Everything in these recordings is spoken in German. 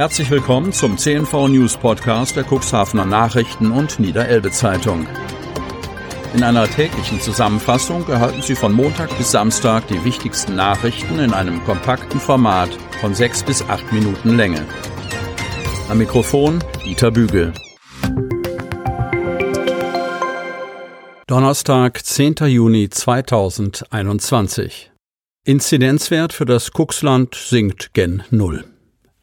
Herzlich willkommen zum CNV News Podcast der Cuxhavener Nachrichten und Niederelbe Zeitung. In einer täglichen Zusammenfassung erhalten Sie von Montag bis Samstag die wichtigsten Nachrichten in einem kompakten Format von sechs bis acht Minuten Länge. Am Mikrofon Dieter Bügel. Donnerstag, 10. Juni 2021. Inzidenzwert für das Cuxland sinkt gen Null.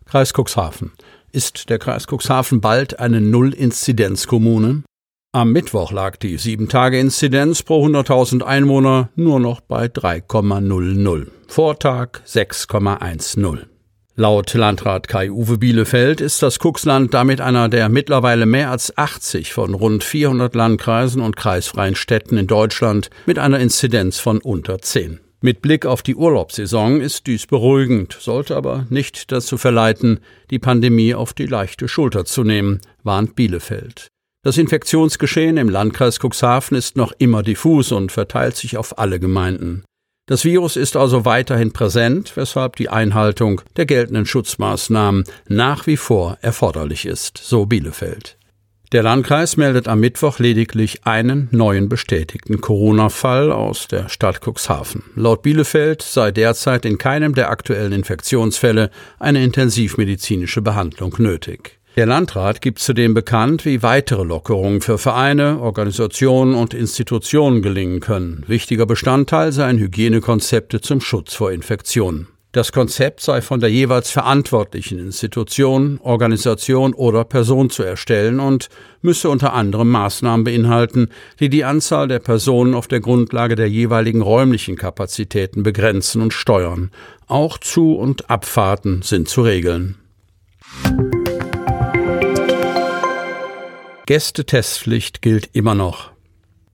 Kreis Cuxhaven. Ist der Kreis Cuxhaven bald eine Null-Inzidenzkommune? Am Mittwoch lag die 7-Tage-Inzidenz pro 100.000 Einwohner nur noch bei 3,00. Vortag 6,10. Laut Landrat Kai-Uwe Bielefeld ist das Cuxland damit einer der mittlerweile mehr als 80 von rund 400 Landkreisen und kreisfreien Städten in Deutschland mit einer Inzidenz von unter 10. Mit Blick auf die Urlaubssaison ist dies beruhigend, sollte aber nicht dazu verleiten, die Pandemie auf die leichte Schulter zu nehmen, warnt Bielefeld. Das Infektionsgeschehen im Landkreis Cuxhaven ist noch immer diffus und verteilt sich auf alle Gemeinden. Das Virus ist also weiterhin präsent, weshalb die Einhaltung der geltenden Schutzmaßnahmen nach wie vor erforderlich ist, so Bielefeld. Der Landkreis meldet am Mittwoch lediglich einen neuen bestätigten Corona-Fall aus der Stadt Cuxhaven. Laut Bielefeld sei derzeit in keinem der aktuellen Infektionsfälle eine intensivmedizinische Behandlung nötig. Der Landrat gibt zudem bekannt, wie weitere Lockerungen für Vereine, Organisationen und Institutionen gelingen können. Wichtiger Bestandteil seien Hygienekonzepte zum Schutz vor Infektionen. Das Konzept sei von der jeweils verantwortlichen Institution, Organisation oder Person zu erstellen und müsse unter anderem Maßnahmen beinhalten, die die Anzahl der Personen auf der Grundlage der jeweiligen räumlichen Kapazitäten begrenzen und steuern. Auch Zu- und Abfahrten sind zu regeln. Gästetestpflicht gilt immer noch.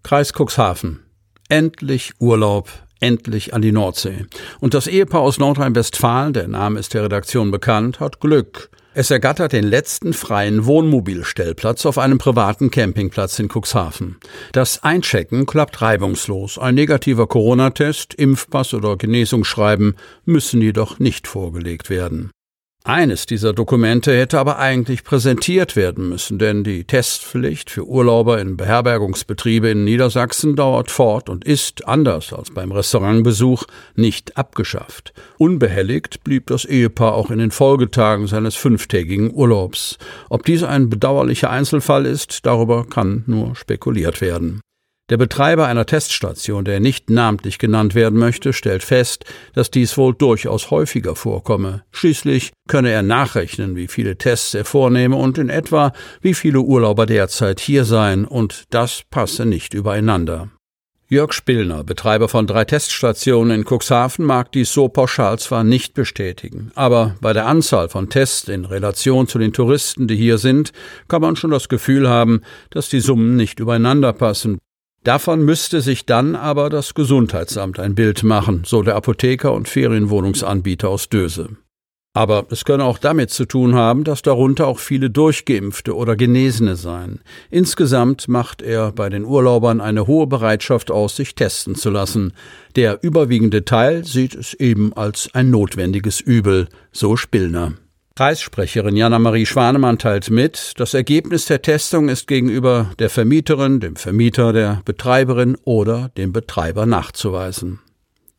Kreis Cuxhaven. Endlich Urlaub endlich an die Nordsee. Und das Ehepaar aus Nordrhein-Westfalen, der Name ist der Redaktion bekannt, hat Glück. Es ergattert den letzten freien Wohnmobilstellplatz auf einem privaten Campingplatz in Cuxhaven. Das Einchecken klappt reibungslos. Ein negativer Corona-Test, Impfpass oder Genesungsschreiben müssen jedoch nicht vorgelegt werden. Eines dieser Dokumente hätte aber eigentlich präsentiert werden müssen, denn die Testpflicht für Urlauber in Beherbergungsbetriebe in Niedersachsen dauert fort und ist, anders als beim Restaurantbesuch, nicht abgeschafft. Unbehelligt blieb das Ehepaar auch in den Folgetagen seines fünftägigen Urlaubs. Ob dies ein bedauerlicher Einzelfall ist, darüber kann nur spekuliert werden. Der Betreiber einer Teststation, der nicht namentlich genannt werden möchte, stellt fest, dass dies wohl durchaus häufiger vorkomme. Schließlich könne er nachrechnen, wie viele Tests er vornehme und in etwa, wie viele Urlauber derzeit hier seien, und das passe nicht übereinander. Jörg Spillner, Betreiber von drei Teststationen in Cuxhaven, mag dies so pauschal zwar nicht bestätigen, aber bei der Anzahl von Tests in Relation zu den Touristen, die hier sind, kann man schon das Gefühl haben, dass die Summen nicht übereinander passen. Davon müsste sich dann aber das Gesundheitsamt ein Bild machen, so der Apotheker und Ferienwohnungsanbieter aus Döse. Aber es könne auch damit zu tun haben, dass darunter auch viele Durchgeimpfte oder Genesene seien. Insgesamt macht er bei den Urlaubern eine hohe Bereitschaft aus, sich testen zu lassen. Der überwiegende Teil sieht es eben als ein notwendiges Übel, so Spillner. Kreissprecherin Jana-Marie Schwanemann teilt mit, das Ergebnis der Testung ist gegenüber der Vermieterin, dem Vermieter, der Betreiberin oder dem Betreiber nachzuweisen.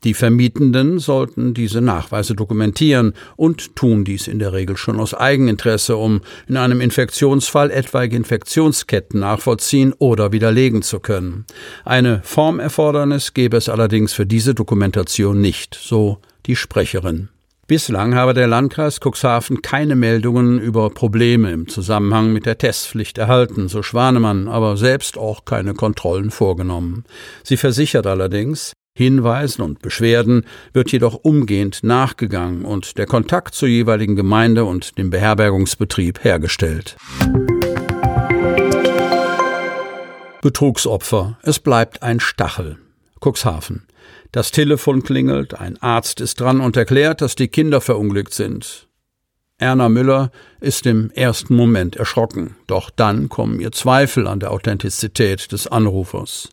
Die Vermietenden sollten diese Nachweise dokumentieren und tun dies in der Regel schon aus Eigeninteresse, um in einem Infektionsfall etwaige Infektionsketten nachvollziehen oder widerlegen zu können. Eine Formerfordernis gäbe es allerdings für diese Dokumentation nicht, so die Sprecherin. Bislang habe der Landkreis Cuxhaven keine Meldungen über Probleme im Zusammenhang mit der Testpflicht erhalten, so Schwanemann, aber selbst auch keine Kontrollen vorgenommen. Sie versichert allerdings, Hinweisen und Beschwerden wird jedoch umgehend nachgegangen und der Kontakt zur jeweiligen Gemeinde und dem Beherbergungsbetrieb hergestellt. Betrugsopfer. Es bleibt ein Stachel. Cuxhaven. Das Telefon klingelt, ein Arzt ist dran und erklärt, dass die Kinder verunglückt sind. Erna Müller ist im ersten Moment erschrocken, doch dann kommen ihr Zweifel an der Authentizität des Anrufers.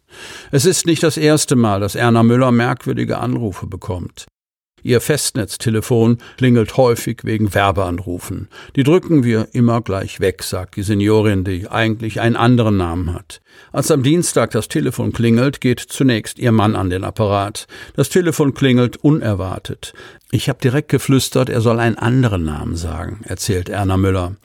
Es ist nicht das erste Mal, dass Erna Müller merkwürdige Anrufe bekommt. Ihr Festnetztelefon klingelt häufig wegen Werbeanrufen. Die drücken wir immer gleich weg, sagt die Seniorin, die eigentlich einen anderen Namen hat. Als am Dienstag das Telefon klingelt, geht zunächst ihr Mann an den Apparat. Das Telefon klingelt unerwartet. Ich habe direkt geflüstert, er soll einen anderen Namen sagen, erzählt Erna Müller.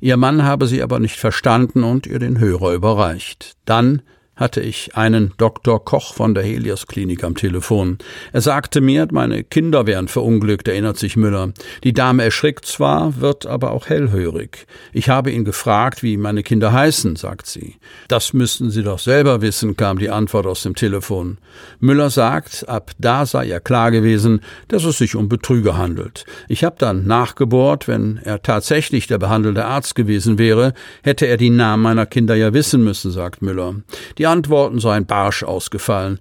Ihr Mann habe sie aber nicht verstanden und ihr den Hörer überreicht. Dann hatte ich einen Dr. Koch von der Helios Klinik am Telefon. Er sagte mir, meine Kinder wären verunglückt, erinnert sich Müller. Die Dame erschrickt zwar, wird aber auch hellhörig. Ich habe ihn gefragt, wie meine Kinder heißen, sagt sie. Das müssten Sie doch selber wissen, kam die Antwort aus dem Telefon. Müller sagt, ab da sei er klar gewesen, dass es sich um Betrüger handelt. Ich habe dann nachgebohrt, wenn er tatsächlich der behandelnde Arzt gewesen wäre, hätte er die Namen meiner Kinder ja wissen müssen, sagt Müller. Die die Antworten seien barsch ausgefallen.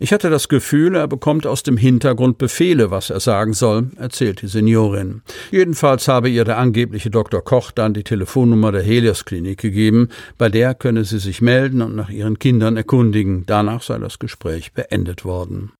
Ich hatte das Gefühl, er bekommt aus dem Hintergrund Befehle, was er sagen soll, erzählt die Seniorin. Jedenfalls habe ihr der angebliche Dr. Koch dann die Telefonnummer der Helios Klinik gegeben, bei der könne sie sich melden und nach ihren Kindern erkundigen. Danach sei das Gespräch beendet worden.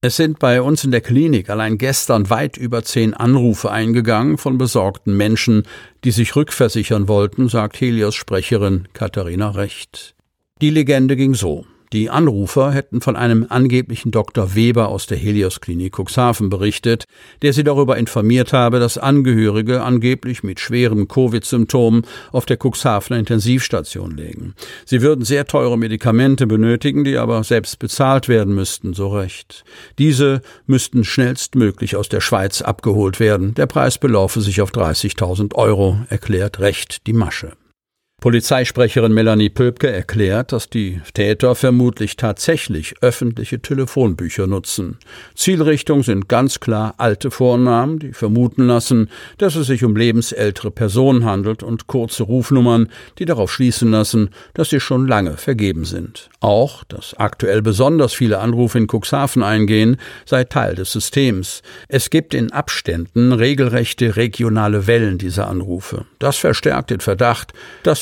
Es sind bei uns in der Klinik allein gestern weit über zehn Anrufe eingegangen von besorgten Menschen, die sich rückversichern wollten, sagt Helios Sprecherin Katharina Recht. Die Legende ging so. Die Anrufer hätten von einem angeblichen Dr. Weber aus der Helios Klinik Cuxhaven berichtet, der sie darüber informiert habe, dass Angehörige angeblich mit schweren Covid-Symptomen auf der Cuxhavener Intensivstation lägen. Sie würden sehr teure Medikamente benötigen, die aber selbst bezahlt werden müssten, so recht. Diese müssten schnellstmöglich aus der Schweiz abgeholt werden. Der Preis belaufe sich auf 30.000 Euro, erklärt Recht die Masche. Polizeisprecherin Melanie Pöbke erklärt, dass die Täter vermutlich tatsächlich öffentliche Telefonbücher nutzen. Zielrichtung sind ganz klar alte Vornamen, die vermuten lassen, dass es sich um lebensältere Personen handelt und kurze Rufnummern, die darauf schließen lassen, dass sie schon lange vergeben sind. Auch, dass aktuell besonders viele Anrufe in Cuxhaven eingehen, sei Teil des Systems. Es gibt in Abständen regelrechte regionale Wellen dieser Anrufe. Das verstärkt den Verdacht,